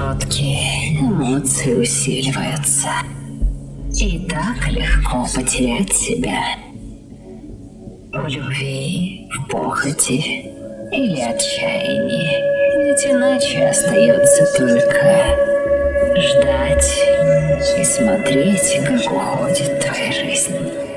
эмоции усиливаются. И так легко потерять себя. В любви, в похоти или отчаянии. Ведь иначе остается только ждать и смотреть, как уходит твоя жизнь.